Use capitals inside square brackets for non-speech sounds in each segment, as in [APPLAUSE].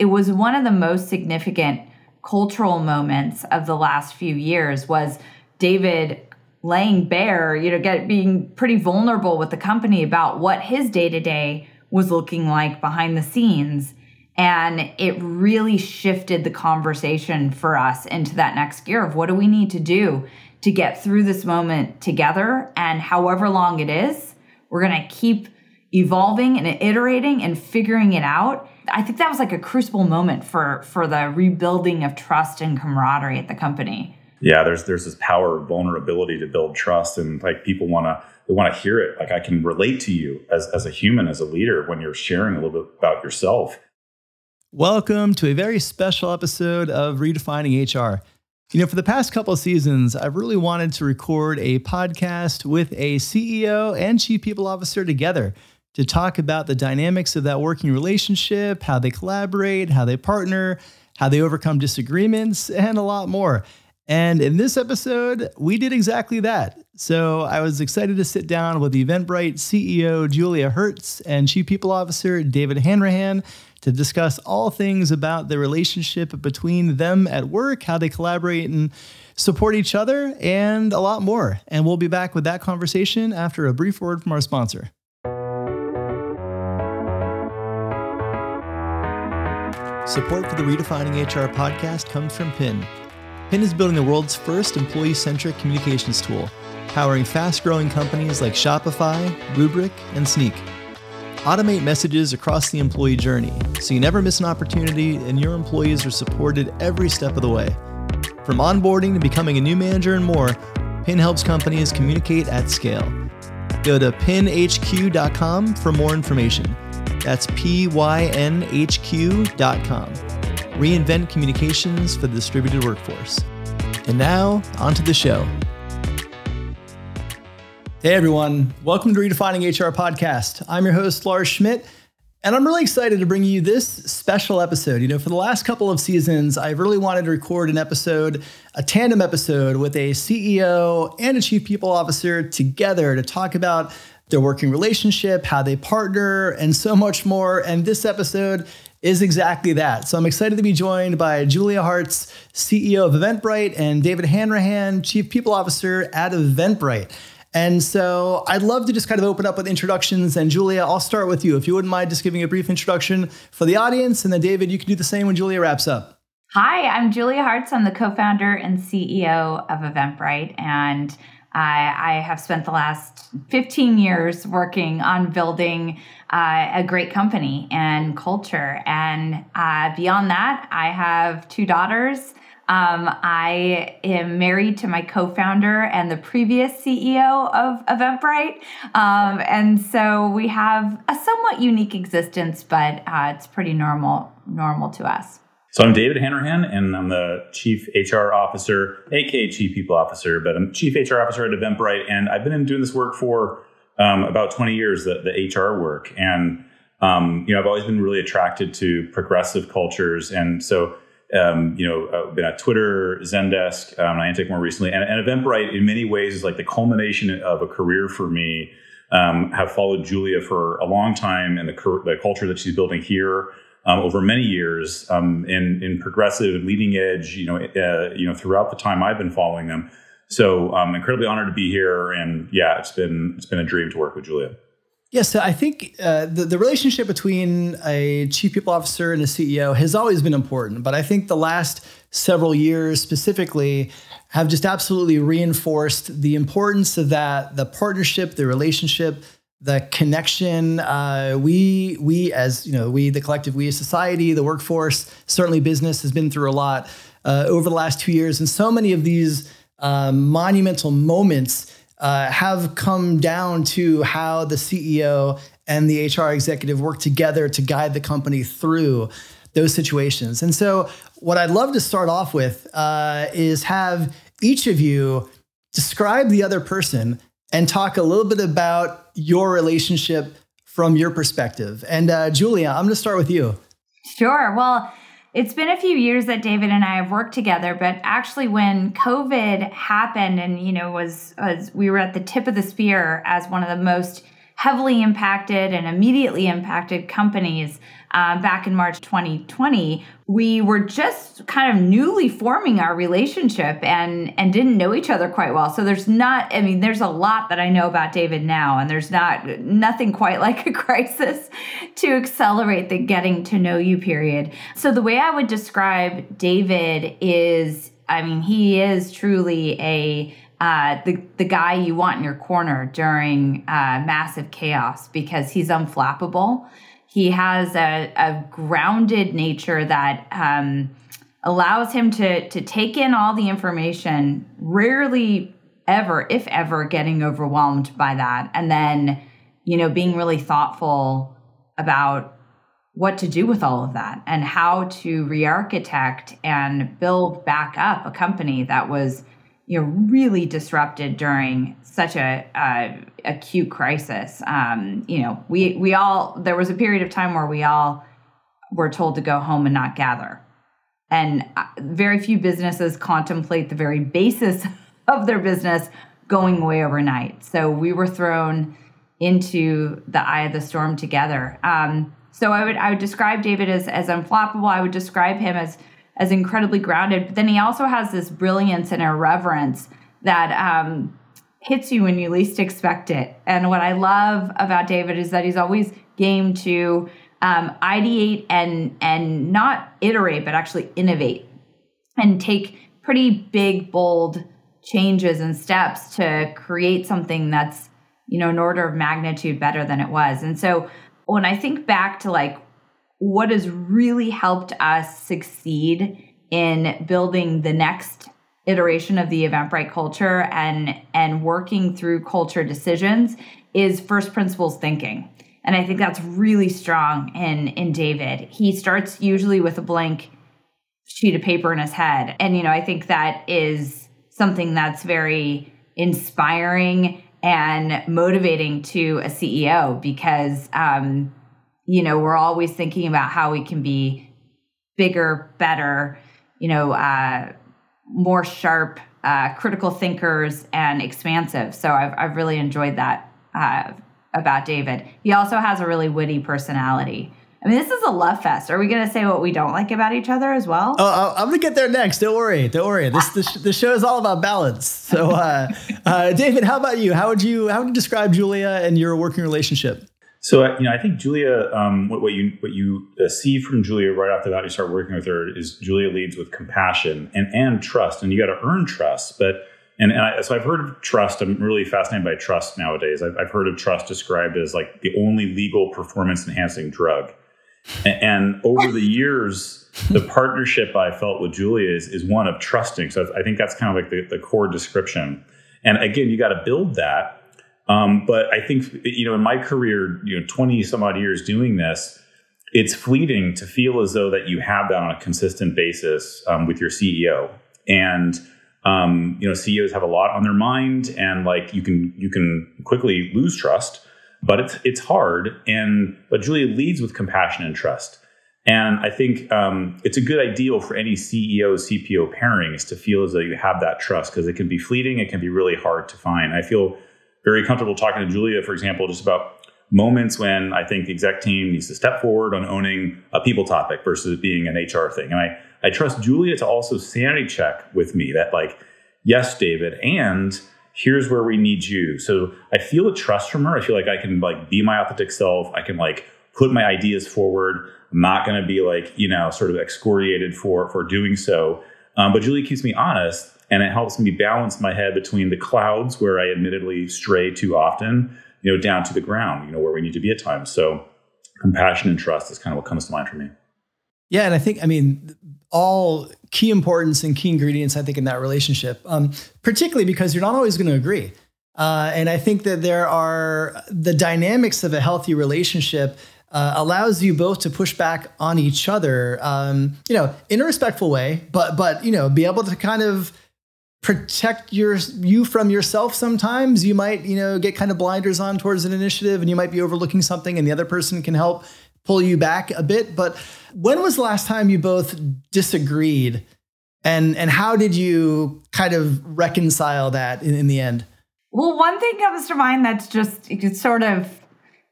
it was one of the most significant cultural moments of the last few years was David laying bare, you know, get being pretty vulnerable with the company about what his day-to-day was looking like behind the scenes. And it really shifted the conversation for us into that next gear of what do we need to do to get through this moment together. And however long it is, we're going to keep evolving and iterating and figuring it out. I think that was like a crucible moment for for the rebuilding of trust and camaraderie at the company. Yeah, there's there's this power of vulnerability to build trust and like people want to they want to hear it. Like I can relate to you as as a human as a leader when you're sharing a little bit about yourself. Welcome to a very special episode of Redefining HR. You know, for the past couple of seasons, I've really wanted to record a podcast with a CEO and chief people officer together to talk about the dynamics of that working relationship, how they collaborate, how they partner, how they overcome disagreements, and a lot more. And in this episode, we did exactly that. So I was excited to sit down with Eventbrite CEO Julia Hartz and Chief People Officer David Hanrahan to discuss all things about the relationship between them at work, how they collaborate and support each other, and a lot more. And we'll be back with that conversation after a brief word from our sponsor. Support for the Redefining HR podcast comes from Pyn. Pyn is building the world's first employee centric communications tool, powering fast growing companies like Shopify, Rubrik, and Snyk. Automate messages across the employee journey so you never miss an opportunity and your employees are supported every step of the way. From onboarding to becoming a new manager and more, Pyn helps companies communicate at scale. Go to pynhq.com for more information. That's pynhq.com. Reinvent communications for the distributed workforce. And now, onto the show. Hey everyone, welcome to Redefining HR podcast. I'm your host, Lars Schmidt, and I'm really excited to bring you this special episode. You know, for the last couple of seasons, I've really wanted to record an episode, a tandem episode with a CEO and a chief people officer together to talk about their working relationship, how they partner, and so much more. And this episode is exactly that. So I'm excited to be joined by Julia Hartz, CEO of Eventbrite, and David Hanrahan, Chief People Officer at Eventbrite. And so I'd love to just kind of open up with introductions. And Julia, I'll start with you. If you wouldn't mind just giving a brief introduction for the audience. And then David, you can do the same when Julia wraps up. Hi, I'm Julia Hartz. I'm the co founder and CEO of Eventbrite. And I, I have spent the last 15 years working on building uh, a great company and culture. And uh, beyond that, I have two daughters. Um, I am married to my co founder and the previous CEO of Eventbrite. Um, and so we have a somewhat unique existence, but uh, it's pretty normal, normal to us. So I'm David Hanrahan, and I'm the Chief HR Officer, aka Chief People Officer, but I'm Chief HR Officer at Eventbrite, and I've been doing this work for um, about 20 years, the, the HR work, and um, you know I've always been really attracted to progressive cultures, and so um, you know I've been at Twitter, Zendesk, um, Niantic more recently, and, and Eventbrite in many ways is like the culmination of a career for me. Um, have followed Julia for a long time and the, the culture that she's building here um, over many years um, in in progressive and leading edge. You know, uh, you know, throughout the time I've been following them. So I'm incredibly honored to be here, and yeah, it's been it's been a dream to work with Julia. Yes, I think uh, the, the relationship between a chief people officer and a CEO has always been important. But I think the last several years specifically have just absolutely reinforced the importance of that, the partnership, the relationship, the connection uh, we we as you know we the collective we as society the workforce certainly business has been through a lot uh, over the last two years. And so many of these uh, monumental moments uh, have come down to how the ceo and the hr executive work together to guide the company through those situations. And so what i'd love to start off with uh, is have each of you describe the other person and talk a little bit about your relationship from your perspective. And uh, Julia, I'm going to start with you. Sure. Well, it's been a few years that David and I have worked together, but actually, when COVID happened, and you know, was, was we were at the tip of the spear as one of the most heavily impacted and immediately impacted companies uh, back in March 2020, we were just kind of newly forming our relationship and and didn't know each other quite well. So there's not, I mean, there's a lot that I know about David now, and there's not nothing quite [LAUGHS] like a crisis to accelerate the getting to know you period. So the way I would describe David is, I mean, he is truly a uh, the the guy you want in your corner during uh, massive chaos because he's unflappable. He has a, a grounded nature that um, allows him to to take in all the information. Rarely ever, if ever, getting overwhelmed by that, and then you know being really thoughtful about what to do with all of that and how to re-architect and build back up a company that was you know really disrupted during such a, a acute crisis. Um, you know, we we all there was a period of time where we all were told to go home and not gather, and uh, very few businesses contemplate the very basis [LAUGHS] of their business going away overnight. So we were thrown into the eye of the storm together. Um, so I would I would describe David as as unflappable. I would describe him as as incredibly grounded. But then he also has this brilliance and irreverence that um, hits you when you least expect it. And what I love about David is that he's always game to um, ideate and and not iterate, but actually innovate and take pretty big, bold changes and steps to create something that's you know an order of magnitude better than it was. And so when I think back to like what has really helped us succeed in building the next iteration of the Eventbrite culture and and working through culture decisions is first principles thinking. And I think that's really strong in in David. He starts usually with a blank sheet of paper in his head. And you know, I think that is something that's very inspiring and motivating to a CEO because um, you know, we're always thinking about how we can be bigger, better, you know, uh, more sharp, uh, critical thinkers and expansive. So I've, I've really enjoyed that uh, about David. He also has a really witty personality. I mean, this is a love fest. Are we going to say what we don't like about each other as well? Oh, I'm going to get there next. Don't worry. Don't worry. This this, [LAUGHS] this show is all about balance. So, uh, uh, David, how about you? How would you how would you describe Julia and your working relationship? So you know, I think Julia, um, what, what, you what you uh, see from Julia right off the bat, you start working with her is Julia leads with compassion and and trust, and you got to earn trust. But and, and I, so I've heard of trust. I'm really fascinated by trust nowadays. I've, I've heard of trust described as like the only legal performance enhancing drug. And, and over the years, the partnership I felt with Julia is is one of trusting. So I think that's kind of like the, the core description. And again, you got to build that um, but I think you know, in my career, you know, twenty some odd years doing this, it's fleeting to feel as though that you have that on a consistent basis um, with your CEO. And um, you know, CEOs have a lot on their mind, and like you can you can quickly lose trust. But it's it's hard. And but Julia leads with compassion and trust. And I think um, it's a good ideal for any CEO CPO pairing is to feel as though you have that trust because it can be fleeting. It can be really hard to find. I feel very comfortable talking to Julia, for example, just about moments when I think the exec team needs to step forward on owning a people topic versus being an HR thing. And I, I trust Julia to also sanity check with me that, like, yes, David, and here's where we need you. So I feel a trust from her. I feel like I can like be my authentic self. I can like put my ideas forward. I'm not going to be like, you know, sort of excoriated for for doing so. Um, but Julia keeps me honest and it helps me balance my head between the clouds where I admittedly stray too often, you know, down to the ground, you know, where we need to be at times. So compassion and trust is kind of what comes to mind for me. Yeah, and I think I mean all key importance and key ingredients I think in that relationship, um, particularly because you're not always going to agree. Uh, and I think that there are the dynamics of a healthy relationship uh, allows you both to push back on each other, um, you know, in a respectful way, but but you know, be able to kind of protect your you from yourself sometimes. You might you know get kind of blinders on towards an initiative and you might be overlooking something and the other person can help pull you back a bit. But when was the last time you both disagreed? And and how did you kind of reconcile that in, in the end? Well one thing comes to mind that's just it's sort of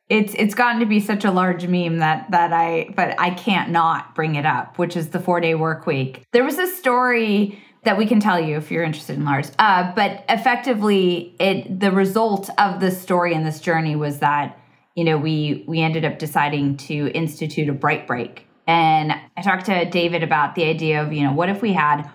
it's it's gotten to be such a large meme that that I but I can't not bring it up, which is the four day work week. There was a story that we can tell you if you're interested in Lars. Uh, but effectively, it the result of this story and this journey was that you know we we ended up deciding to institute a bright break. And I talked to David about the idea of you know what if we had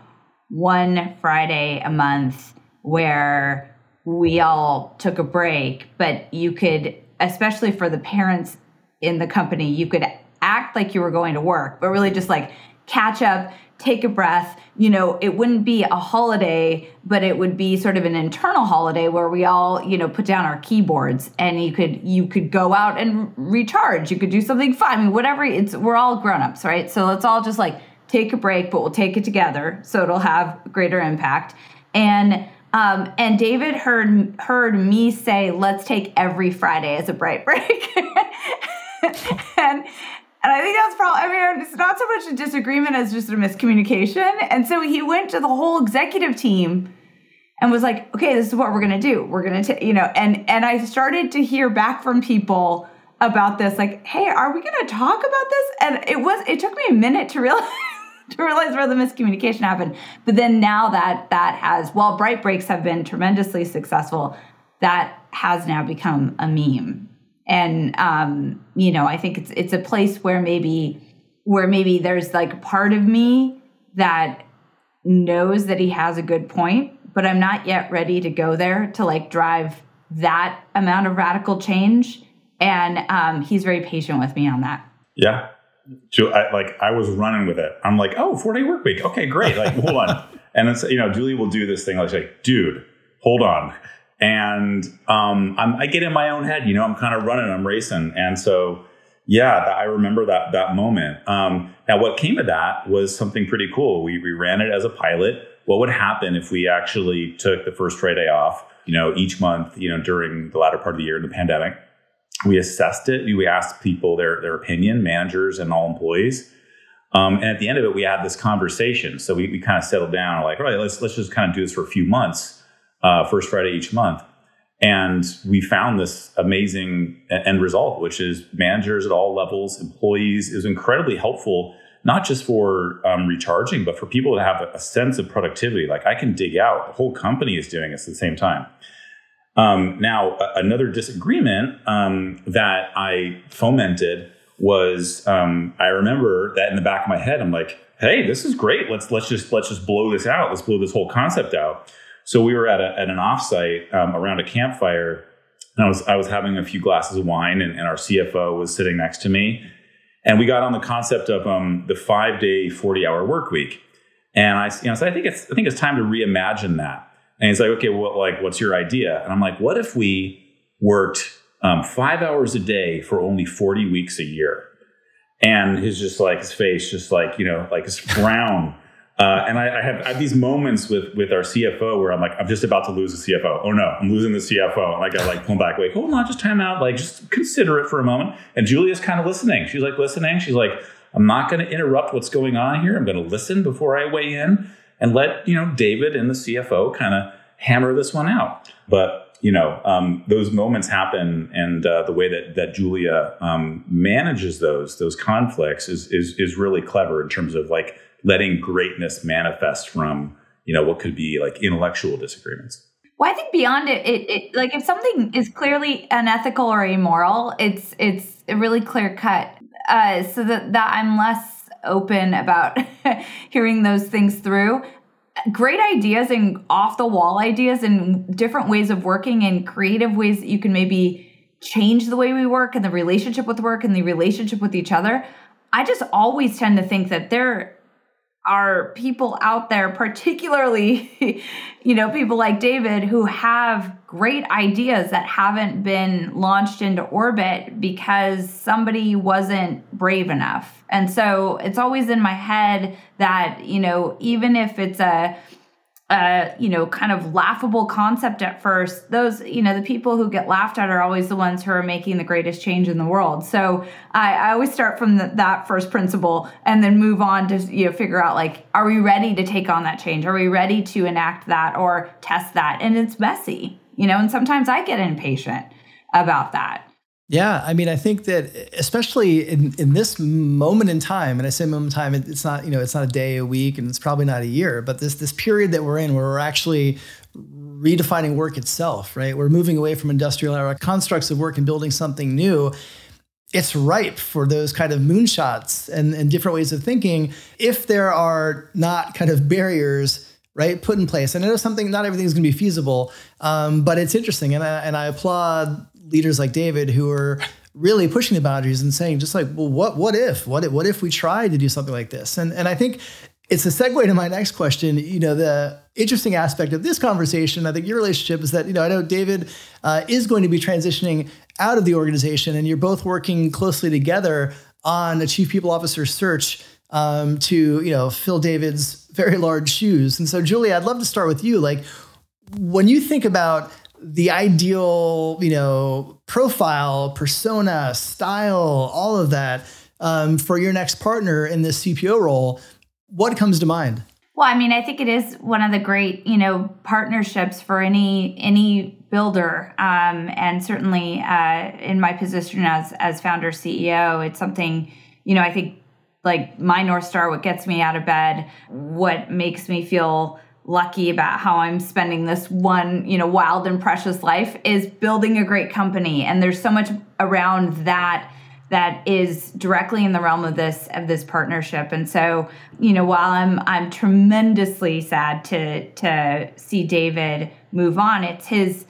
one Friday a month where we all took a break, but you could, especially for the parents in the company, you could act like you were going to work, but really just like catch up, take a breath. You know, it wouldn't be a holiday, but it would be sort of an internal holiday where we all, you know, put down our keyboards and you could you could go out and recharge. You could do something fun. I mean, whatever. It's we're all grown-ups, right? So let's all just like take a break, but we'll take it together so it'll have greater impact. And um, and David heard heard me say, "Let's take every Friday as a bright break," [LAUGHS] and and I think that's probably, I mean, it's not so much a disagreement as just a miscommunication. And so he went to the whole executive team and was like, okay, this is what we're going to do. We're going to, you know, and, and I started to hear back from people about this, like, hey, are we going to talk about this? And it was, it took me a minute to realize. [LAUGHS] to realize where the miscommunication happened but then now that that has while bright breaks have been tremendously successful that has now become a meme and um, you know i think it's it's a place where maybe where maybe there's like part of me that knows that he has a good point but i'm not yet ready to go there to like drive that amount of radical change and um, he's very patient with me on that yeah I, like I was running with it. I'm like, oh, four day work week. Okay, great. Like, hold on. [LAUGHS] And it's you know, Julie will do this thing like, like dude, hold on. And um, i get in my own head, you know, I'm kind of running, I'm racing. And so, yeah, I remember that that moment. Um, now, what came of that was something pretty cool. We, we ran it as a pilot. What would happen if we actually took the first Friday off, you know, each month, you know, during the latter part of the year in the pandemic? We assessed it. We asked people their, their opinion, managers and all employees. Um, and at the end of it, we had this conversation. So we, we kind of settled down, like, all right, let's let's just kind of do this for a few months uh, first Friday each month. And we found this amazing end result, which is managers at all levels, employees, is incredibly helpful, not just for um, recharging, but for people to have a sense of productivity. Like I can dig out, the whole company is doing this at the same time. Um, now, another disagreement um, that I fomented was um, I remember that in the back of my head, I'm like, "Hey, this is great. Let's let's just let's just blow this out. Let's blow this whole concept out." So we were at, a, at an offsite um, around a campfire, and I was I was having a few glasses of wine, and, and, our CFO was sitting next to me, and we got on the concept of um, the five day, forty hour work week, and I you know so I think it's I think it's time to reimagine that. And he's like, okay, well, like what's your idea? And I'm like, what if we worked um, five hours a day for only forty weeks a year? And his just like his face, just like you know, like his frown. Uh, and I, I, have, have, these moments with with our CFO where I'm like, I'm just about to lose the CFO. Oh no, I'm losing the CFO. And I got like pull back, like, hold on, just time out, like just consider it for a moment. And Julia's kind of listening. She's like listening. She's like, I'm not going to interrupt what's going on here. I'm going to listen before I weigh in and let you know David and the CFO kind of hammer this one out. But you know, um, those moments happen, and uh, the way that that Julia um, manages those those conflicts is is is really clever in terms of like letting greatness manifest from you know what could be like intellectual disagreements. Well i think beyond it, it, it like if something is clearly unethical or immoral it's it's really clear cut uh, so that, that i'm less open about [LAUGHS] hearing those things through. Great ideas and off the wall ideas and different ways of working and creative ways that you can maybe change the way we work and the relationship with work and the relationship with each other. I just always tend to think that there are people out there, particularly, [LAUGHS] you know, people like David who have great ideas that haven't been launched into orbit because somebody wasn't brave enough. And so it's always in my head that, you know, even if it's a uh, you know, kind of laughable concept at first, those, you know, the people who get laughed at are always the ones who are making the greatest change in the world. So I, I always start from the, that first principle and then move on to, you know, figure out like, are we ready to take on that change? Are we ready to enact that or test that? And it's messy, you know, and sometimes I get impatient about that. Yeah, I mean, I think that especially in, in this moment in time, and I say moment in time, it's not you know it's not a day, a week, and it's probably not a year, but this this period that we're in, where we're actually redefining work itself, right? We're moving away from industrial era constructs of work and building something new. It's ripe for those kind of moonshots and, and different ways of thinking if there are not kind of barriers right put in place. And I know something, not everything is going to be feasible, um, but it's interesting, and I, and I applaud leaders like David who are really pushing the boundaries and saying just like, well, what what if what if, what if we tried to do something like this? And and I think it's a segue to my next question. You know, the interesting aspect of this conversation, I think your relationship is that, you know, I know David uh, is going to be transitioning out of the organization and you're both working closely together on a chief people officer search um, to, you know, fill David's very large shoes. And so, Julie, I'd love to start with you. Like, when you think about the ideal, you know, profile, persona, style, all of that um, for your next partner in this CPO role, what comes to mind? Well, I mean, I think it is one of the great, you know, partnerships for any any builder, um, and certainly uh, in my position as as founder CEO, it's something, you know, I think like my north star, what gets me out of bed, what makes me feel lucky about how I'm spending this one, you know, wild and precious life is building a great company, and there's so much around that that is directly in the realm of this of this partnership. And so, you know, while I'm I'm tremendously sad to to see David move on, it's his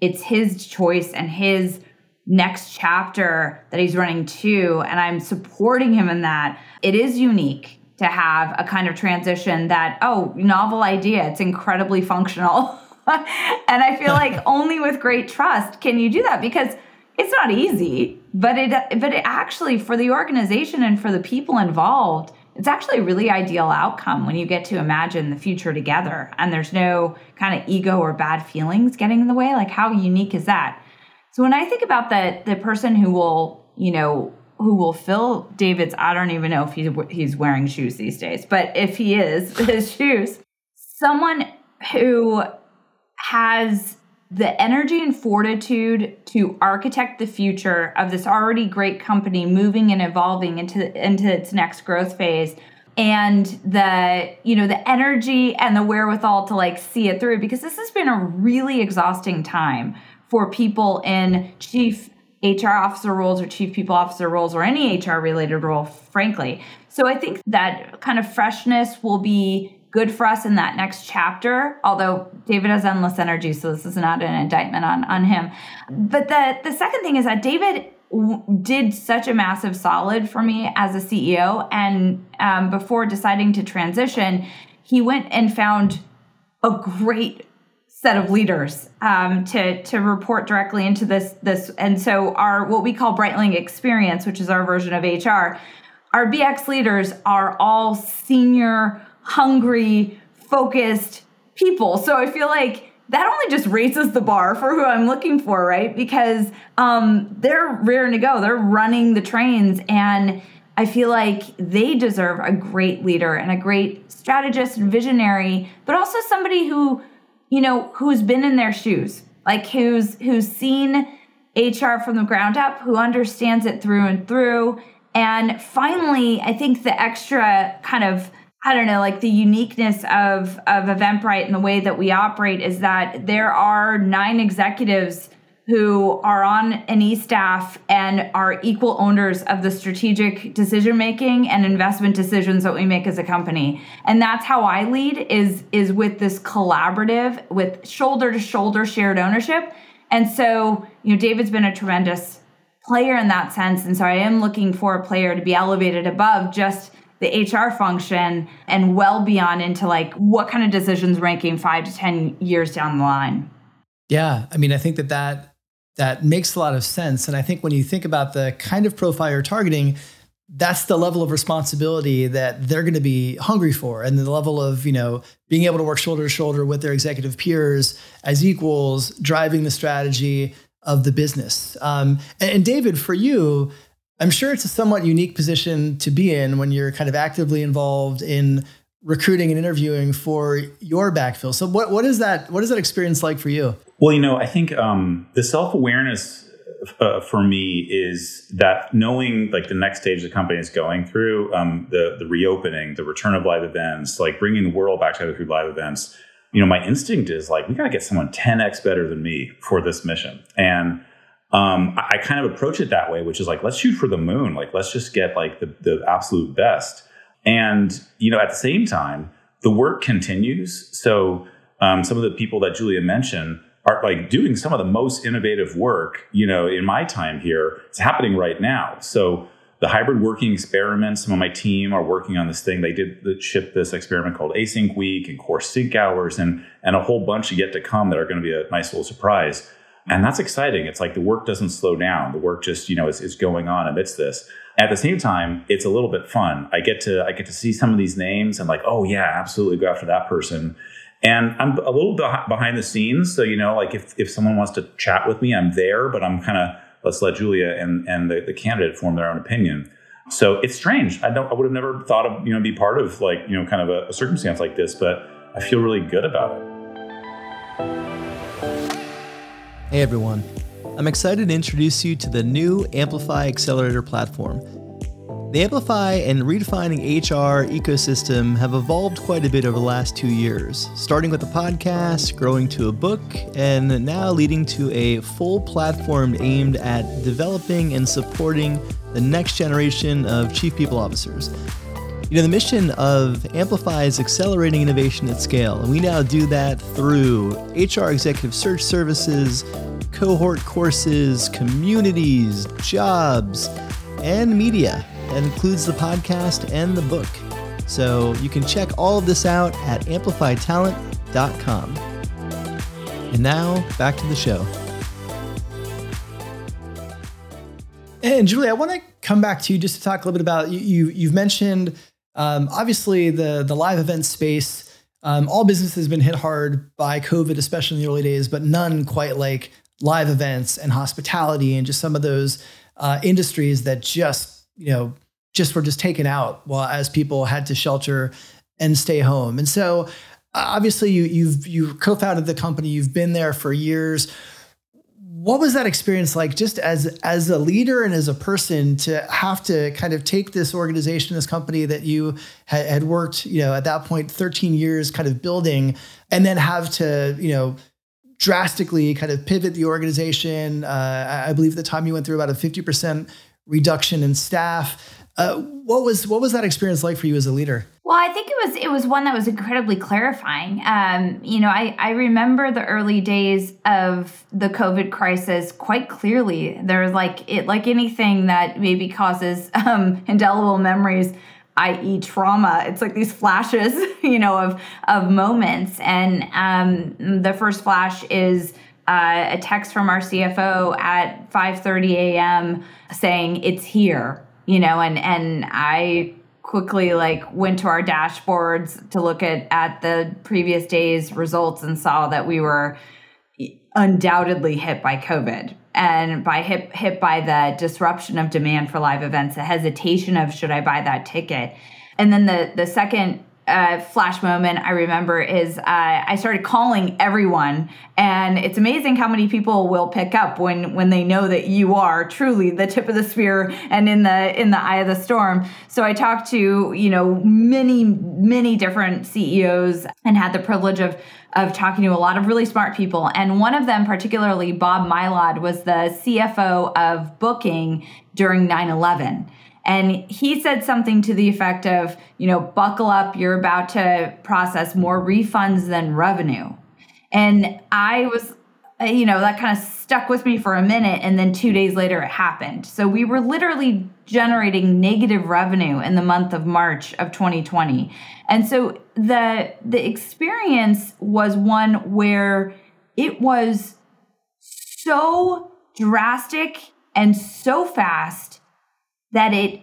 it's his choice and his next chapter that he's running to and I'm supporting him in that. It is unique to have a kind of transition that oh, novel idea, it's incredibly functional. [LAUGHS] and I feel like [LAUGHS] only with great trust can you do that because it's not easy, but it but it actually for the organization and for the people involved, it's actually a really ideal outcome when you get to imagine the future together and there's no kind of ego or bad feelings getting in the way. Like how unique is that? So when I think about the the person who will, you know, who will fill David's I don't even know if he's he's wearing shoes these days, but if he is, [LAUGHS] his shoes, someone who has the energy and fortitude to architect the future of this already great company moving and evolving into into its next growth phase and the you know the energy and the wherewithal to like see it through because this has been a really exhausting time for people in chief HR officer roles or chief people officer roles or any HR related role frankly. So i think that kind of freshness will be good for us in that next chapter although david has endless energy so this is not an indictment on on him. But the the second thing is that david w- did such a massive solid for me as a ceo and um, before deciding to transition he went and found a great set of leaders um, to to report directly into this this and so our what we call Briteling experience which is our version of hr our bx leaders are all senior hungry, focused people. So I feel like that only just raises the bar for who I'm looking for, right? Because um, they're raring to go. They're running the trains, and I feel like they deserve a great leader and a great strategist and visionary, but also somebody who, you know, who's been in their shoes, like who's who's seen HR from the ground up, who understands it through and through. And finally, I think the extra kind of I don't know, like the uniqueness of of Eventbrite and the way that we operate is that there are nine executives who are on an e-staff and are equal owners of the strategic decision making and investment decisions that we make as a company. And that's how I lead is is with this collaborative with shoulder to shoulder shared ownership. And so, you know, David's been a tremendous player in that sense and so I am looking for a player to be elevated above just the HR function and well beyond into like what kind of decisions ranking five to 10 years down the line. Yeah. I mean, I think that that, that makes a lot of sense. And I think when you think about the kind of profile you're targeting, that's the level of responsibility that they're going to be hungry for and the level of you know being able to work shoulder to shoulder with their executive peers as equals driving the strategy of the business um, and, and david for you I'm sure it's a somewhat unique position to be in when you're kind of actively involved in recruiting and interviewing for your backfill. So what what is that what is that experience like for you? Well, you know, I think um, the self awareness uh, for me is that knowing like the next stage the company is going through, um, the the reopening, the return of live events, like bringing the world back together through live events. You know, my instinct is like we got to get someone 10x better than me for this mission, and um, I, I kind of approach it that way, which is like let's shoot for the moon, like let's just get like the the absolute best, and you know at the same time the work continues. So um, some of the people that Julia mentioned are like doing some of the most innovative work, you know, in my time here. It's happening right now. So the hybrid working experiment, some of my team are working on this thing. They did the, ship this experiment called Async Week and Core Sync Hours and, and a whole bunch yet to come that are going to be a nice little surprise. And that's exciting. It's like the work doesn't slow down. The work just, you know, is, is going on amidst this. At the same time, it's a little bit fun. I get to I get to see some of these names and like, oh yeah, absolutely go after that person. And I'm a little behind the scenes. So, you know, like if, if someone wants to chat with me, I'm there, but I'm kind of, let's let Julia and, and the, the candidate form their own opinion. So it's strange. I don't, I would have never thought of, you know, be part of like, you know, kind of a, a circumstance like this, but I feel really good about it. Hey everyone. I'm excited to introduce you to the new Amplify Accelerator platform. The Amplify and redefining HR ecosystem have evolved quite a bit over the last two years, starting with a podcast, growing to a book, and now leading to a full platform aimed at developing and supporting the next generation of chief people officers. You know, the mission of Amplify is accelerating innovation at scale, and we now do that through HR executive search services, cohort courses, communities, jobs, and media. That includes the podcast and the book. So you can check all of this out at amplifytalent.com. And now back to the show. And Julie, I want to come back to you just to talk a little bit about you. you have mentioned um, obviously the the live event space. Um, all business has been hit hard by COVID, especially in the early days, but none quite like live events and hospitality and just some of those uh, industries that just you know, just were just taken out while as people had to shelter and stay home. And so obviously you you've you co-founded the company, you've been there for years. What was that experience like just as as a leader and as a person to have to kind of take this organization, this company that you had, had worked, you know, at that point 13 years kind of building and then have to, you know, drastically kind of pivot the organization. Uh, I believe at the time you went through about a 50% reduction in staff. Uh, what was what was that experience like for you as a leader? Well, I think it was it was one that was incredibly clarifying. Um, you know, I I remember the early days of the COVID crisis quite clearly. There's like it like anything that maybe causes [LAUGHS] um, indelible memories i.e. trauma. It's like these flashes, [LAUGHS] you know, of of moments. And um, the first flash is uh, a text from our CFO at 5:30 a.m. saying it's here, you know, and and I quickly like went to our dashboards to look at at the previous day's results and saw that we were undoubtedly hit by COVID. And by hit hit by the disruption of demand for live events, a hesitation of should I buy that ticket, and then the the second uh, flash moment I remember is uh, I started calling everyone, and it's amazing how many people will pick up when when they know that you are truly the tip of the spear and in the in the eye of the storm. So I talked to you know many many different CEOs and had the privilege of of talking to a lot of really smart people, and one of them, particularly Bob Mylod, was the CFO of Booking during 9 11 and he said something to the effect of, you know, buckle up, you're about to process more refunds than revenue. And I was, you know, that kind of stuck with me for a minute. And then two days later, it happened. So we were literally generating negative revenue in the month of March of 2020. And so the the experience was one where it was so drastic and so fast that it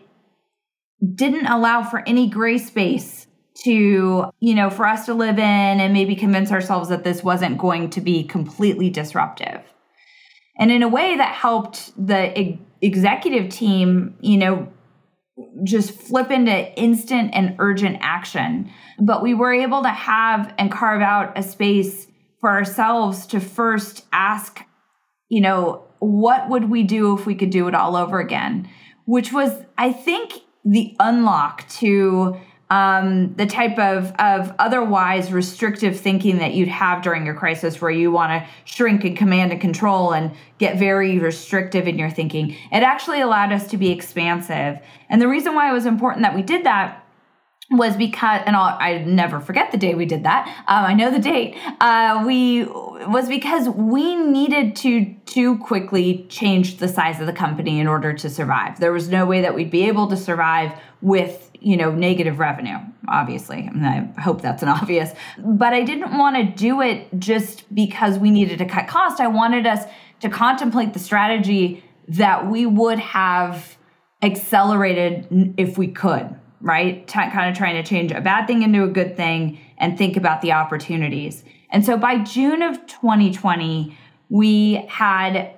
didn't allow for any gray space to, you know, for us to live in and maybe convince ourselves that this wasn't going to be completely disruptive. And in a way that helped the executive team, you know, just flip into instant and urgent action. But we were able to have and carve out a space for ourselves to first ask, you know, what would we do if we could do it all over again? Which was, I think, the unlock to um, the type of, of otherwise restrictive thinking that you'd have during a crisis where you want to shrink and command and control and get very restrictive in your thinking. It actually allowed us to be expansive. And the reason why it was important that we did that was because and I'll, I never forget the day we did that. Um, I know the date. Uh, we was because we needed to to quickly change the size of the company in order to survive. There was no way that we'd be able to survive with you know negative revenue. Obviously, and I hope that's an [LAUGHS] obvious. But I didn't want to do it just because we needed to cut cost. I wanted us to contemplate the strategy that we would have accelerated if we could right? T- kind of trying to change a bad thing into a good thing and think about the opportunities. And so by June of 2020, we had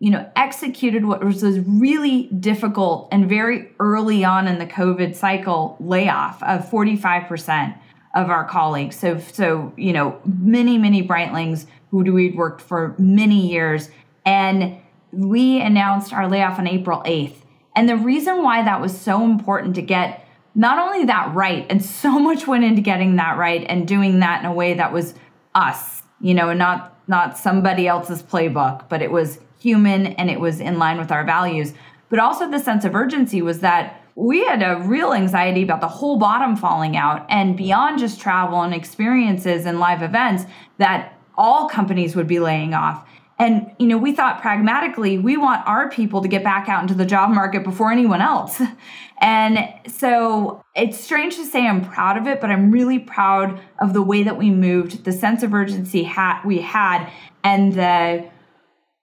you know executed what was a really difficult and very early on in the covid cycle layoff of 45% of our colleagues so so you know many many Britelings who we'd worked for many years and we announced our layoff on april 8th and the reason why that was so important to get not only that right, and so [LAUGHS] much went into getting that right and doing that in a way that was us, you know, not not somebody else's playbook, but it was human and it was in line with our values. But also the sense of urgency was that we had a real anxiety about the whole bottom falling out and beyond just travel and experiences and live events that all companies would be laying off. And you know, we thought pragmatically, we want our people to get back out into the job market before anyone else. [LAUGHS] And so it's strange to say I'm proud of it, but I'm really proud of the way that we moved, the sense of urgency ha- we had, and the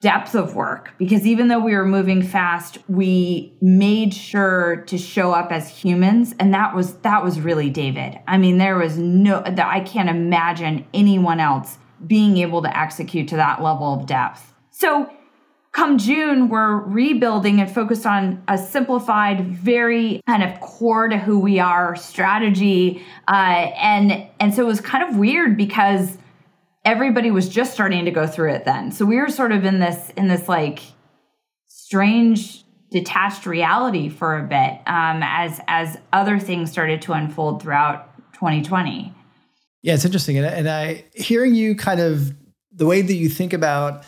depth of work. Because even though we were moving fast, we made sure to show up as humans, and that was that was really David. I mean, there was no I can't imagine anyone else being able to execute to that level of depth. So come June, we're rebuilding and focused on a simplified, very kind of core to who we are strategy. Uh, and and so it was kind of weird because everybody was just starting to go through it then. So we were sort of in this in this like strange detached reality for a bit um, as as other things started to unfold throughout 2020. Yeah, it's interesting, and, and I hearing you kind of the way that you think about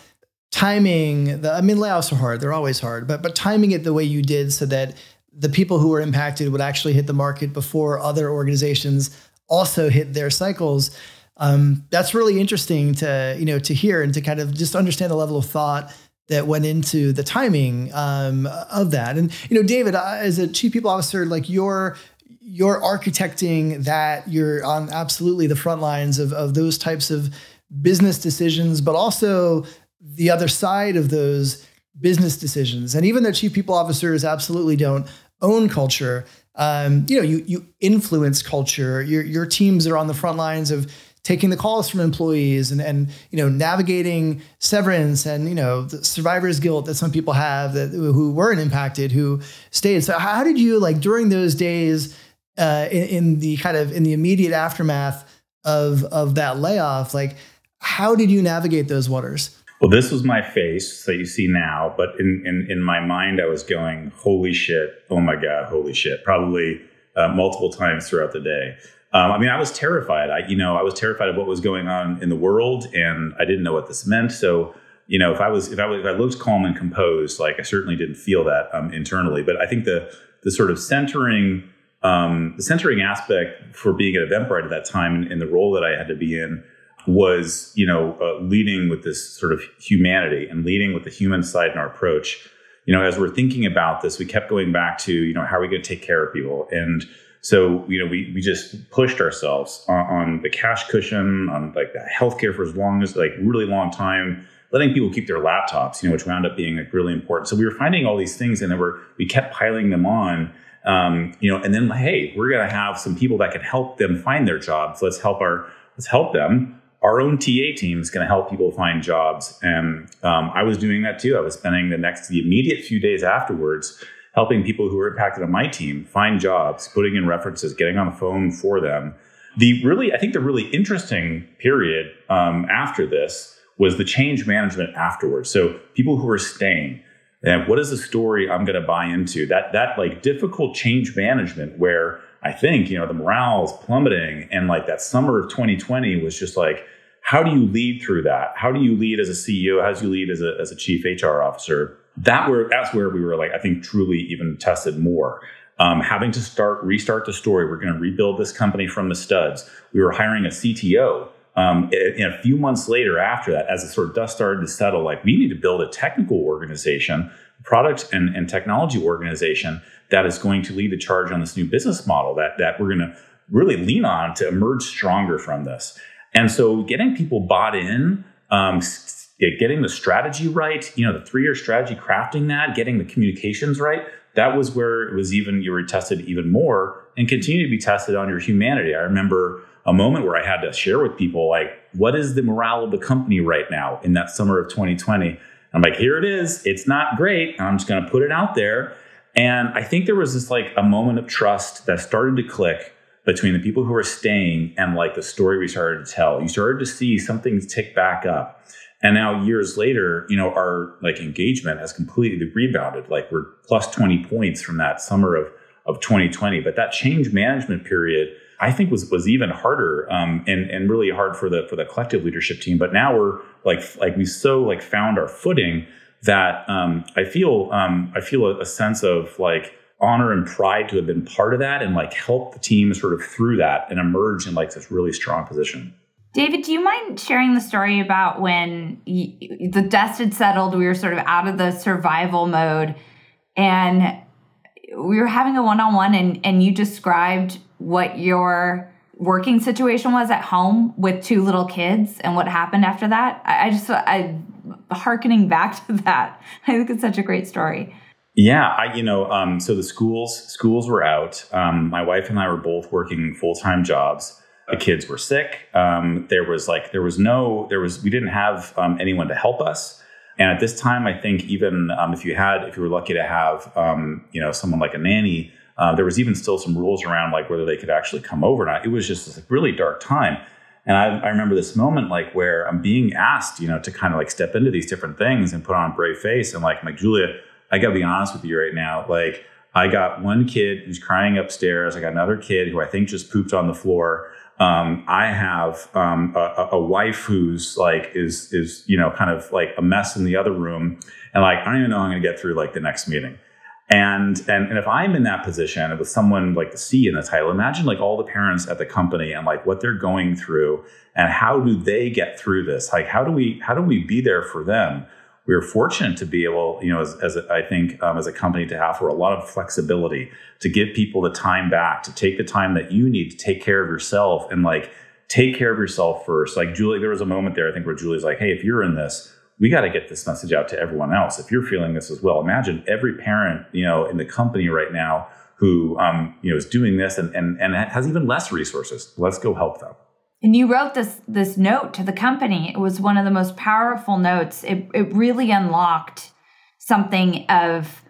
timing the I mean layoffs are hard, they're always hard, but but timing it the way you did so that the people who were impacted would actually hit the market before other organizations also hit their cycles. Um, that's really interesting to you know to hear and to kind of just understand the level of thought that went into the timing um, of that. And you know, David, as a chief people officer, like you're you're architecting that. You're on absolutely the front lines of of those types of business decisions, but also the other side of those business decisions. And even though chief people officers absolutely don't own culture, um, you know, you you influence culture. Your your teams are on the front lines of taking the calls from employees and and you know navigating severance and you know the survivor's guilt that some people have that who weren't impacted who stayed. So how did you like during those days uh, in, in the kind of in the immediate aftermath of of that layoff? Like how did you navigate those waters? Well, this was my face that you see now, but in, in, in my mind, I was going, holy shit, oh my God, holy shit, probably uh, multiple times throughout the day. Um, I mean, I was terrified. I, you know, I was terrified of what was going on in the world, and I didn't know what this meant. So, you know, if I was, if I, was, if I looked calm and composed, like I certainly didn't feel that um, internally. But I think the the sort of centering, um, the centering aspect for being at Eventbrite at that time, and the role that I had to be in, was you know uh, leading with this sort of humanity and leading with the human side in our approach. You know as we're thinking about this we kept going back to you know how are we going to take care of people? And so you know we we just pushed ourselves on, on the cash cushion on like the healthcare for as long as like really long time letting people keep their laptops you know which wound up being like really important. So we were finding all these things and then we're we kept piling them on um, you know and then hey we're going to have some people that can help them find their jobs. Let's help our let's help them our own TA team is going to help people find jobs. And um, I was doing that too. I was spending the next, the immediate few days afterwards helping people who were impacted on my team find jobs, putting in references, getting on the phone for them. The really, I think the really interesting period um, after this was the change management afterwards. So people who were staying, and what is the story I'm going to buy into? That that like difficult change management where I think you know the morale is plummeting, and like that summer of 2020 was just like, how do you lead through that? How do you lead as a CEO? How do you lead as a as a chief HR officer? That where that's where we were like I think truly even tested more. Um, having to start restart the story. We're going to rebuild this company from the studs. We were hiring a CTO. Um, in a few months later, after that, as the sort of dust started to settle, like we need to build a technical organization, product and, and technology organization that is going to lead the charge on this new business model that that we're going to really lean on to emerge stronger from this. And so, getting people bought in. Um, getting the strategy right, you know, the three year strategy, crafting that, getting the communications right, that was where it was even, you were tested even more and continue to be tested on your humanity. I remember a moment where I had to share with people, like, what is the morale of the company right now in that summer of 2020? I'm like, here it is. It's not great. I'm just going to put it out there. And I think there was this like a moment of trust that started to click between the people who were staying and like the story we started to tell. You started to see something tick back up. And now years later, you know, our like engagement has completely rebounded. Like we're plus 20 points from that summer of, of 2020. But that change management period, I think was was even harder um, and and really hard for the for the collective leadership team. But now we're like like we so like found our footing that um, I feel um, I feel a, a sense of like honor and pride to have been part of that and like help the team sort of through that and emerge in like this really strong position. David, do you mind sharing the story about when the dust had settled? We were sort of out of the survival mode, and we were having a one-on-one, and and you described what your working situation was at home with two little kids and what happened after that. I, I just I harkening back [LAUGHS] to that. I think it's such a great story. Yeah, I you know um, so the schools schools were out. Um, my wife and I were both working full time jobs the kids were sick. Um, there was like there was no there was we didn't have um, anyone to help us. And at this time, I think even um, if you had if you were lucky to have um, you know someone like a nanny, uh, there was even still some rules around like whether they could actually come over or not. It was just this really dark time. And I, I remember this moment like where I'm being asked, you know, to kind of like step into these different things and put on a brave face. And like, I'm like, Julia, I gotta be honest with you right now. Like, I got one kid who's crying upstairs. I got another kid who I think just pooped on the floor. Um, I have um, a, a, wife who's like is is you know kind of like a mess in the other room, and like I don't even know how I'm going to get through like the next meeting. And, and and if I'm in that position with someone like the C in the title, imagine like all the parents at the company and like what they're going through and how do they get through this? Like how do we how do we be there for them? we were fortunate to be able, you know, as, as think um, as a company to offer a lot of flexibility to give people the time back, to take the time that you need to take care of yourself and like take care of yourself first. Like Julie, there was a moment there, I think, where Julie's like, hey, if you're in this, we got to get this message out to everyone else. If you're feeling this as well, imagine every parent, you know, in the company right now who, um, you know, is doing this and, and, and has even less resources. Let's go help them. And you wrote this this note to the company. It was one of the most powerful notes. It it really unlocked something of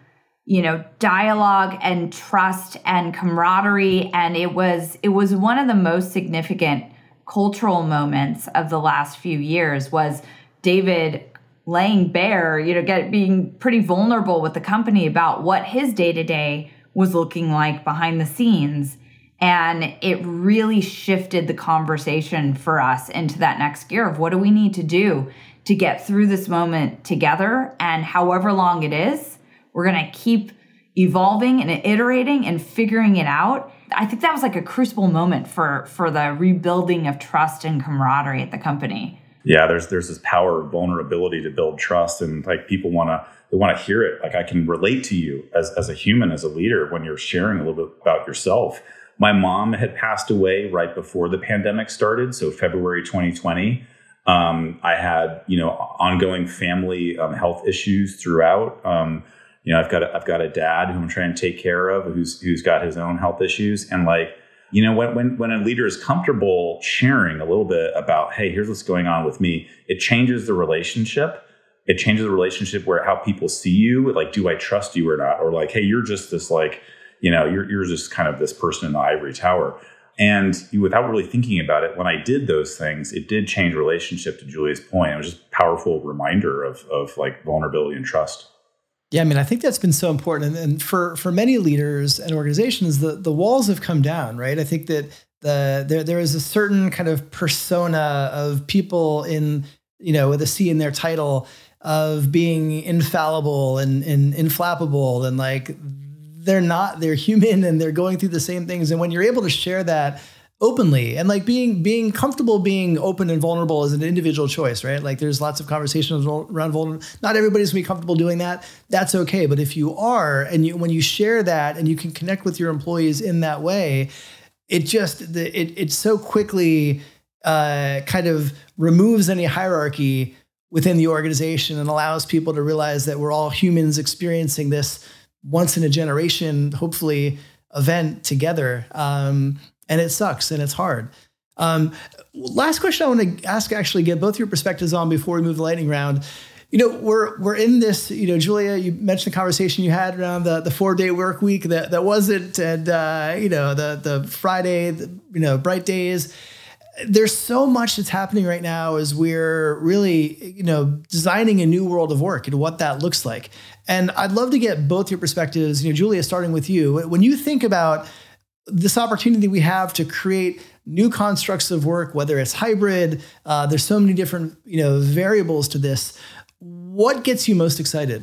you know dialogue and trust and camaraderie and it was it was one of the most significant cultural moments of the last few years was David laying bare, you know, get being pretty vulnerable with the company about what his day-to-day was looking like behind the scenes and it really shifted the conversation for us into that next gear of what do we need to do to get through this moment together. And however long it is, we're going to keep evolving and iterating and figuring it out. I think that was like a crucible moment for for the rebuilding of trust and camaraderie at the company. Yeah, there's there's this power of vulnerability to build trust and like people want to they want to hear it. Like I can relate to you as as a human as a leader when you're sharing a little bit about yourself my mom had passed away right before the pandemic started, so February 2020. Um, I had you know ongoing family um, health issues throughout. Um, you know, I've got a, I've got a dad who I'm trying to take care of, who's who's got his own health issues, and like you know when when when a leader is comfortable sharing a little bit about, hey, here's what's going on with me, it changes the relationship. It changes the relationship where how people see you. Like, do I trust you or not? Or like, hey, you're just this like you know, you're, you're just kind of this person in the ivory tower. And without really thinking about it, when I did those things, it did change relationship to Julia's point. It was just a powerful reminder of, of like vulnerability and trust. Yeah, I mean, I think that's been so important. And, for for many leaders and organizations, the, the walls have come down, right? I think that the there there is a certain kind of persona of people in, you know, with a C in their title of being infallible and, and inflappable and like they're not they're human and they're going through the same things and when you're able to share that openly and like being being comfortable being open and vulnerable is an individual choice right? Like there's lots of conversations around vulnerable not everybody's gonna be comfortable doing that. That's okay. But if you are and you when you share that and you can connect with your employees in that way it just the, it it so quickly uh, kind of removes any hierarchy within the organization and allows people to realize that we're all humans experiencing this once in a generation, hopefully, event together. Um, and it sucks and it's hard. Um, last question I want to ask, actually, get both your perspectives on before we move the lightning round. You know, we're we're in this. You know, Julia, you mentioned the conversation you had around the, the four day work week that that wasn't, and uh, you know, the the Friday, the, you know, bright days there's so much that's happening right now as we're really, you know, designing a new world of work and what that looks like. And I'd love to get both your perspectives. You know, Julia, starting with you, when you think about this opportunity we have to create new constructs of work, whether it's hybrid, uh, there's so many different, you know, variables to this. What gets you most excited?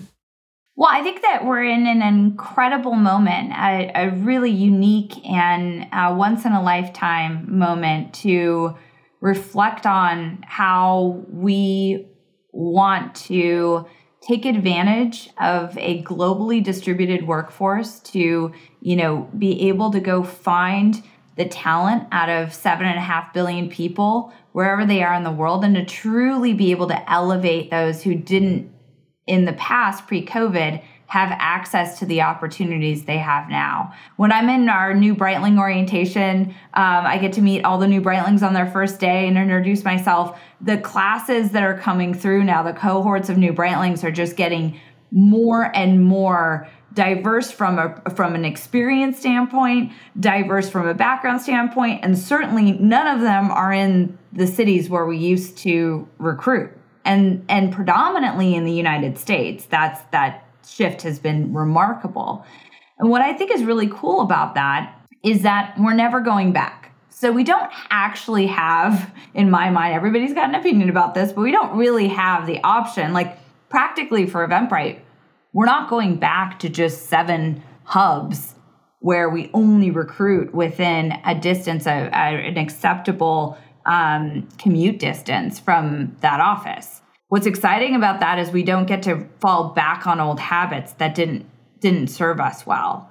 Well, I think that we're in an incredible moment, a, a really unique and once in a lifetime moment to reflect on how we want to take advantage of a globally distributed workforce to, you know, be able to go find the talent out of seven and a half billion people wherever they are in the world and to truly be able to elevate those who didn't in the past pre COVID have access to the opportunities they have now. When I'm in our new Briteling orientation, um, I get to meet all the new Britelings on their first day and introduce myself. The classes that are coming through now, the cohorts of new Britelings are just getting more and more diverse from a from an experience standpoint, diverse from a background standpoint, and certainly none of them are in the cities where we used to recruit and and predominantly in the United States. That's that shift has been remarkable. And what I think is really cool about that is that we're never going back. So we don't actually have, in my mind, everybody's got an opinion about this, but we don't really have the option. Like practically for Eventbrite, we're not going back to just seven hubs where we only recruit within a distance of uh, an acceptable um, commute distance from that office. What's exciting about that is we don't get to fall back on old habits that didn't didn't serve us well.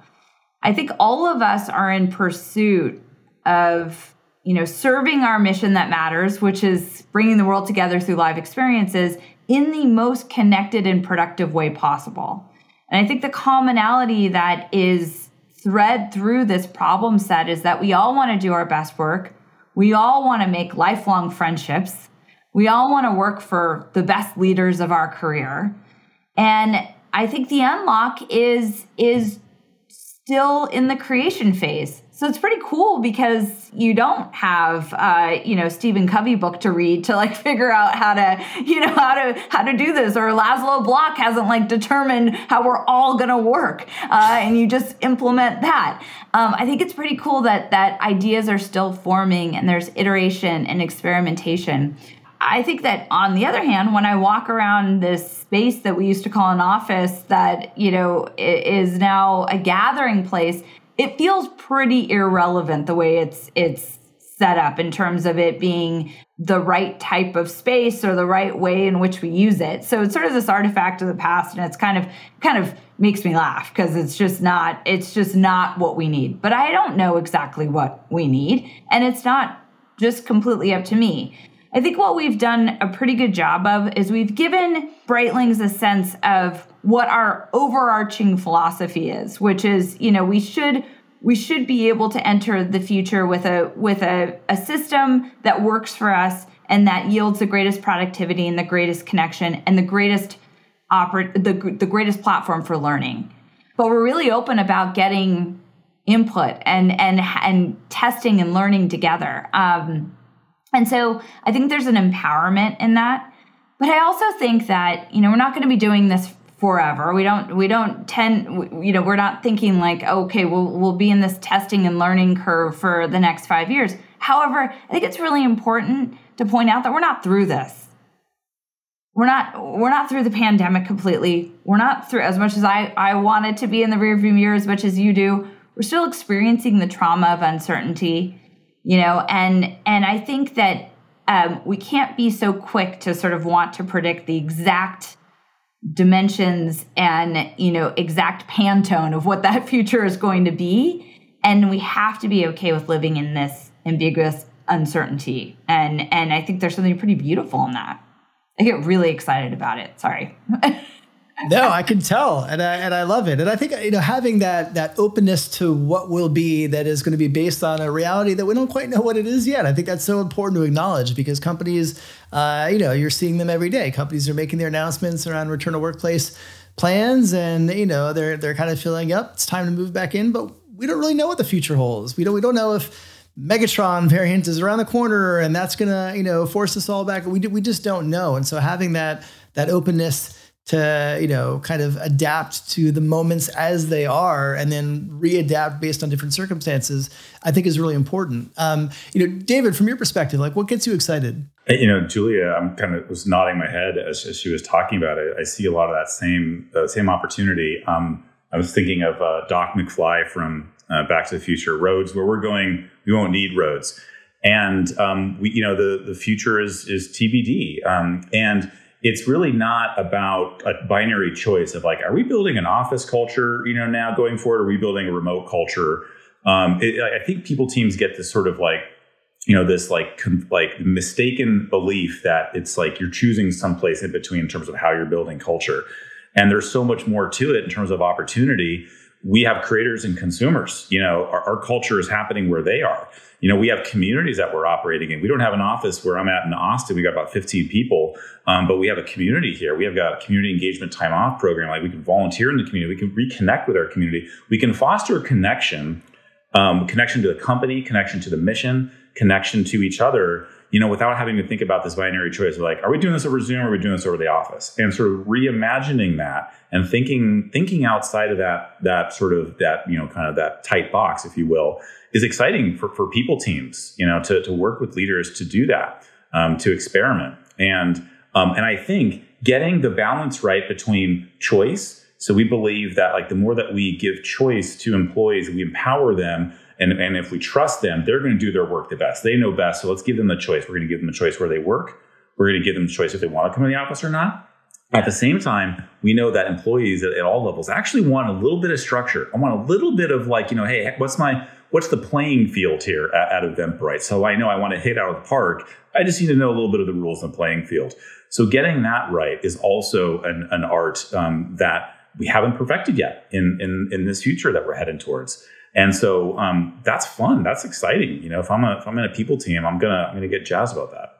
I think all of us are in pursuit of you know serving our mission that matters, which is bringing the world together through live experiences in the most connected and productive way possible. And I think the commonality that is thread through this problem set is that we all want to do our best work we all want to make lifelong friendships. We all want to work for the best leaders of our career. And I think the unlock is is still in the creation phase. So it's pretty cool because you don't have, uh, you know, Stephen Covey book to read to like [LAUGHS] figure out how to, you know, how to how to do this. Or Laszlo Bock hasn't like determined how we're all gonna work, uh, and you just implement that. Um, I think it's pretty cool that that ideas are still forming and there's iteration and experimentation. I think that on the other hand, when I walk around this space that we used to call an office that, you know, is now a gathering place, it feels pretty irrelevant the way it's it's set up in terms of it being the right type of space or the right way in which we use it. So it's sort of this artifact of the past and it's kind of kind of makes me laugh because it's just not it's just not what we need. But I don't know exactly what we need and it's not just completely up to me. I think what we've done a pretty good job of is we've given Britelings a sense of what our overarching philosophy is, which is, you know, we should we should be able to enter the future with a with a, a system that works for us and that yields the greatest productivity and the greatest connection and the greatest oper- the, the greatest platform for learning. But we're really open about getting input and and and testing and learning together. Um, and so I think there's an empowerment in that. But I also think that you know we're not going to be doing this forever. We don't we don't tend you know we're not thinking like okay we'll we'll be in this testing and learning curve for the next 5 years. However, I think it's really important to point out that we're not through this. We're not we're not through the pandemic completely. We're not through as much as I I wanted to be in the rearview mirror as much as you do. We're still experiencing the trauma of uncertainty, you know, and and I think that um, we can't be so quick to sort of want to predict the exact dimensions and you know exact pantone of what that [LAUGHS] future is going to be. And we have to be okay with living in this ambiguous uncertainty. And and i think there's something pretty beautiful in that. I get really excited about it. Sorry [LAUGHS] no, [LAUGHS] I can tell, and I and I love it. And I think you know having that that openness to what will be that is going to be based on a reality that we don't quite know what it is yet. I think that's so important to acknowledge because companies, uh, you know, you're seeing them every day. Companies are making their announcements around return to workplace plans, and you know they're they're kind of feeling, yep, it's time to move back in, but we don't really know what the future holds. We don't we don't know if Megatron variant is around the corner and that's gonna you know force us all back. We do, we just don't know, and so having that that openness to you know kind of adapt to the moments as they are and then readapt based on different circumstances i think is really important. Um, you know david from your perspective like what gets you excited? You know julia i'm kind of was nodding my head as, as she was talking about it. I see a lot of that same uh, same opportunity. Um, i was thinking of uh, doc mcfly from uh, back to the future roads where we're going we won't need roads. And um, we you know the the future is is tbd um, and it's really not about a binary choice of like, are we building an office culture, you know, now going forward? Are we building a remote culture? Um, it, I think people teams get this sort of like, you know, this like com- like mistaken belief that it's like you're choosing someplace in between in terms of how you're building culture, and there's so much more to it in terms of opportunity. We have creators and consumers. You know, our, our culture is happening where they are you know, we have communities that we're operating in. We don't have an office where I'm at in Austin. We got about 15 people, um, but we have a community here. We have got a community engagement time off program. Like we can volunteer in the community. We can reconnect with our community. We can foster a connection, um, connection to the company, connection to the mission, connection to each other. You know, without having to think about this binary choice of like, are we doing this over Zoom or are we doing this over the office? And sort of reimagining that and thinking thinking outside of that that sort of that you know kind of that tight box, if you will, is exciting for, for people teams, you know, to, to work with leaders to do that, um, to experiment. And, um, and I think getting the balance right between choice. So we believe that like the more that we give choice to employees, we empower them. And, and if we trust them, they're going to do their work the best. They know best. So let's give them the choice. We're going to give them a choice where they work. We're going to give them the choice if they want to come to the office or not. At the same time, we know that employees at, at all levels actually want a little bit of structure. I want a little bit of like, you know, hey, what's my what's the playing field here at, at Eventbrite? So I know I want to hit out of the park. I just need to know a little bit of the rules and the playing field. So getting that right is also an, an art um, that we haven't perfected yet in, in, in this future that we're heading towards. And so um, that's fun. That's exciting. You know, if I'm a, if I'm in a people team, I'm gonna I'm gonna get jazzed about that.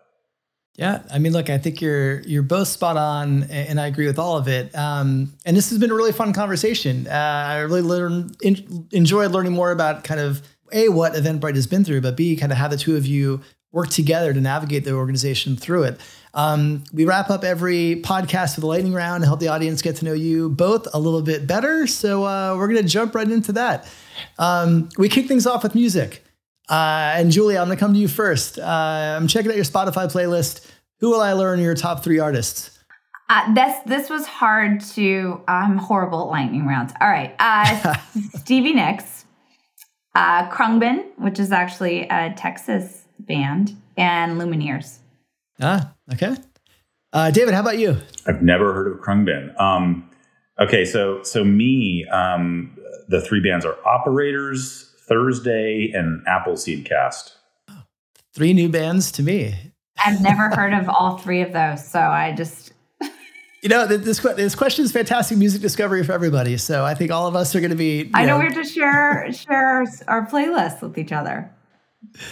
Yeah, I mean, look, I think you're you're both spot on, and I agree with all of it. Um, and this has been a really fun conversation. Uh, I really learned, in, enjoyed learning more about kind of a what Eventbrite has been through, but b kind of how the two of you work together to navigate the organization through it. Um, we wrap up every podcast with a lightning round to help the audience get to know you both a little bit better. So uh, we're going to jump right into that. Um, we kick things off with music. Uh, and Julia, I'm going to come to you first. Uh, I'm checking out your Spotify playlist. Who will I learn your top three artists? Uh, this this was hard to. I'm horrible at lightning rounds. All right, uh, [LAUGHS] Stevie Nicks, uh, Khruangbin, which is actually a Texas band, and Lumineers. Ah, okay. Uh, David, how about you? I've never heard of Khruangbin. Um, okay, so so me, um, the three bands are Operators, Thursday and Appleseed Cast. Three new bands to me. I've never [LAUGHS] heard of all three of those, so I just. You know, this this question is fantastic music discovery for everybody. So I think all of us are going to be. I know, know, we have to share share our playlists with each other.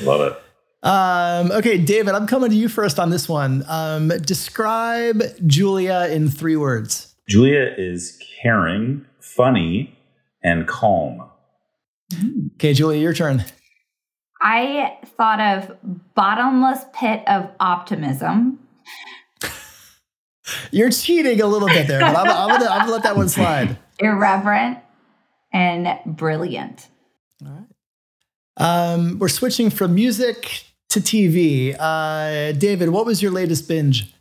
Love it. Um, okay, David, I'm coming to you first on this one. Um, describe Julia in three words. Julia is caring, funny, and calm. Okay, Julia, your turn. I thought of bottomless pit of optimism. [LAUGHS] You're cheating a little bit there, but I'm, I'm, gonna, I'm gonna let that one slide. [LAUGHS] Irreverent and brilliant. All right. Um, we're switching from music to TV. Uh, David, what was your latest binge?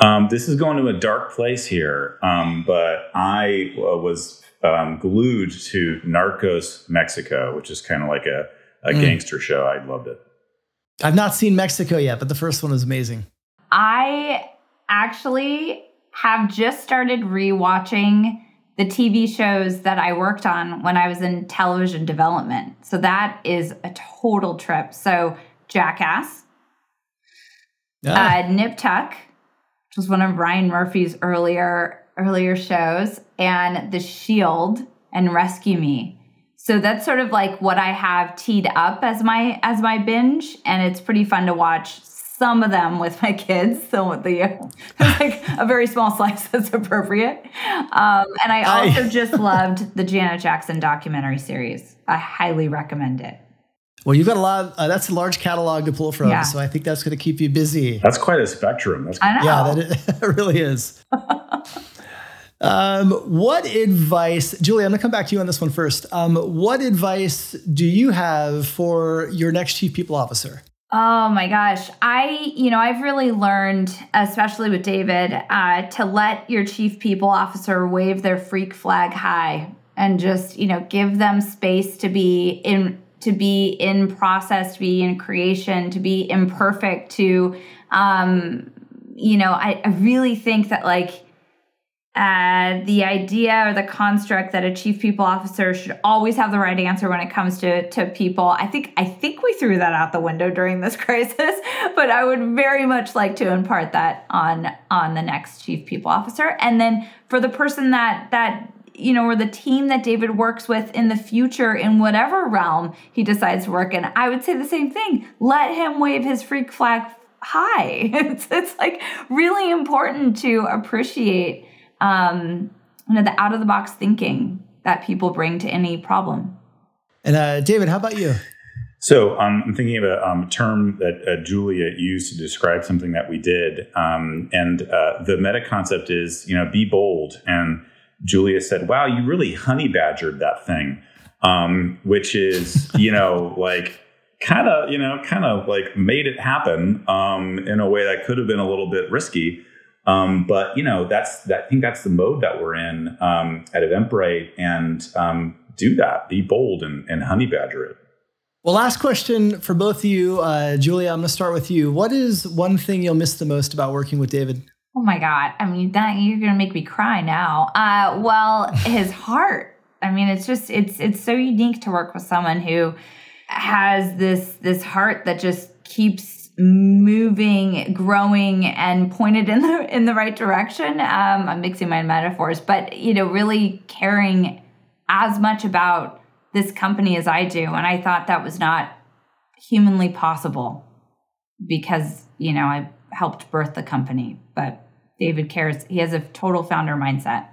Um, this is going to a dark place here, um, but I uh, was um, glued to Narcos Mexico, which is kind of like a, a Mm. gangster show. I loved it. I've not seen Mexico yet, but the first one was amazing. I actually have just started rewatching the TV shows that I worked on when I was in television development. So that is a total trip. So Jackass, Ah, uh, Nip Tuck, which was one of Ryan Murphy's earlier earlier shows, and The Shield and Rescue Me. So that's sort of like what I have teed up as my as my binge, and it's pretty fun to watch some of them with my [LAUGHS] kids. So the [LAUGHS] like a very small slice that's appropriate. Um, and I I- also just loved the Janet Jackson documentary series. I highly recommend it. Well, you've got a lot. Uh, that's a large catalog to pull from, Yeah. so I think that's going to keep you busy. That's quite a spectrum. That's I know. Yeah, that it, [LAUGHS] it really is. [LAUGHS] um, what advice, Julie? I'm going to come back to you on this one first. Um, what advice do you have for your next chief people officer? Oh my gosh. I, you know, I've really learned, especially with David, uh, to let your chief people officer wave their freak flag high and just, you know, give them space to be in to be in process, to be in creation, to be imperfect, to um, you know, I, I really think that like uh, the idea or the construct that a chief people officer should always have the right answer when it comes to to people. I think I think we threw that out the window during this [LAUGHS] crisis, but I would very much like to impart that on on the next chief people officer. And then for the person that that you know, or the team that David works with in the future in whatever realm he decides to work in, I would say the same thing. Let him wave his freak flag high. [LAUGHS] It's it's like really important to appreciate um, you know, the out of the box thinking that people bring to any problem. And uh, David, how about you? So um, I'm thinking of a um, term that uh, Julia used to describe something that we did, um, and uh, the meta concept is, you know, be bold. And Julia said, "Wow, you really honey badgered that thing," um, which is, you [LAUGHS] know, like kind of, you know, kind of like made it happen um, in a way that could have been a little bit risky. Um, but you know, that's that. I think that's the mode that we're in um, at Eventbrite, and um, do that. Be bold and, and honey badger it. Well, last question for both of you. Uh, Julia, I'm going to start with you. What is one thing you'll miss the most about working with David? Oh my God. I mean, that you're gonna make me cry now. Uh, well, his [LAUGHS] heart. I mean, it's just it's it's so unique to work with someone who has this this heart that just keeps moving, growing, and pointed in the in the right direction. Um, I'm mixing my metaphors, but you know, really caring as much about this company as I do, and I thought that was not humanly possible because you know I helped birth the company, but David cares. He has a total founder mindset.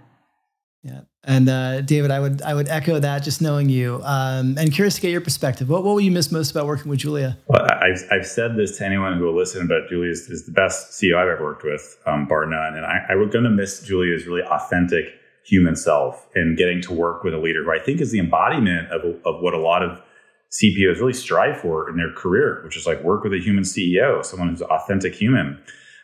Yeah. And uh, David, I would I would echo that just knowing you. Um, and curious to get your perspective. What what will you miss most about working with Julia? Well, I- I've, I've said this to anyone who will listen, but Julia is, is the best CEO I've ever worked with, um, bar none. And I, I was going to miss Julia's really authentic human self and getting to work with a leader who I think is the embodiment of, of what a lot of CPOs really strive for in their career, which is like work with a human CEO, someone who's an authentic human,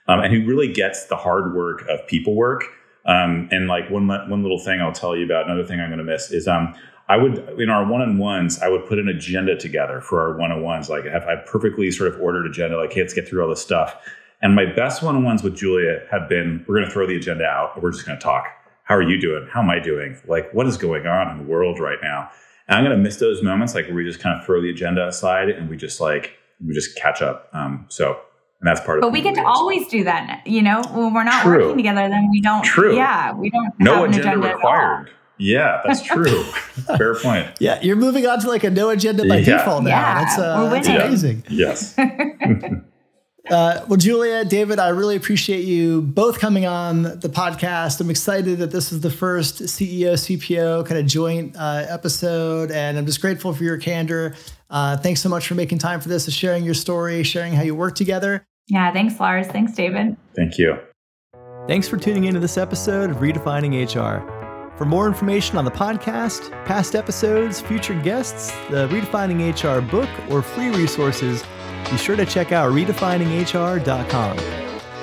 um, and who really gets the hard work of people work. Um, and like one one little thing I'll tell you about, another thing I'm going to miss is um, I would in our one on ones I would put an agenda together for our one on ones, like I have I perfectly sort of ordered agenda, like hey, let's get through all this stuff. And my best one on ones with Julia have been we're going to throw the agenda out, we're just going to talk. How are you doing? How am I doing? Like what is going on in the world right now? And I'm going to miss those moments, like where we just kind of throw the agenda aside and we just like we just catch up. Um, so and that's part of. But we get to always do that. You know, when we're not True. working together, then we don't. True. Yeah, we don't. no have an agenda, agenda required. Yeah, that's [LAUGHS] true. Fair point. [LAUGHS] Yeah, you're moving on to like a no agenda by Yeah. default now. Yeah, that's uh, that's winning. amazing. Yes. [LAUGHS] Uh, well, Julia, David, I really appreciate you both coming on the podcast. I'm excited that this is the first CEO CPO kind of joint uh, episode, and I'm just grateful for your candor. Uh, thanks so much for making time for this, sharing your story, sharing how you work together. Yeah, thanks, Lars. Thanks, David. Thank you. Thanks for tuning into this episode of Redefining HR. For more information on the podcast, past episodes, future guests, the Redefining HR book, or free resources, be sure to check out redefininghr.com.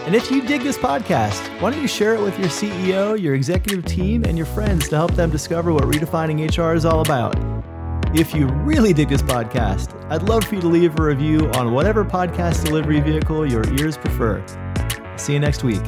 And if you dig this podcast, why don't you share it with your CEO, your executive team, and your friends to help them discover what redefining HR is all about? If you really dig this podcast, I'd love for you to leave a review on whatever podcast delivery vehicle your ears prefer. See you next week.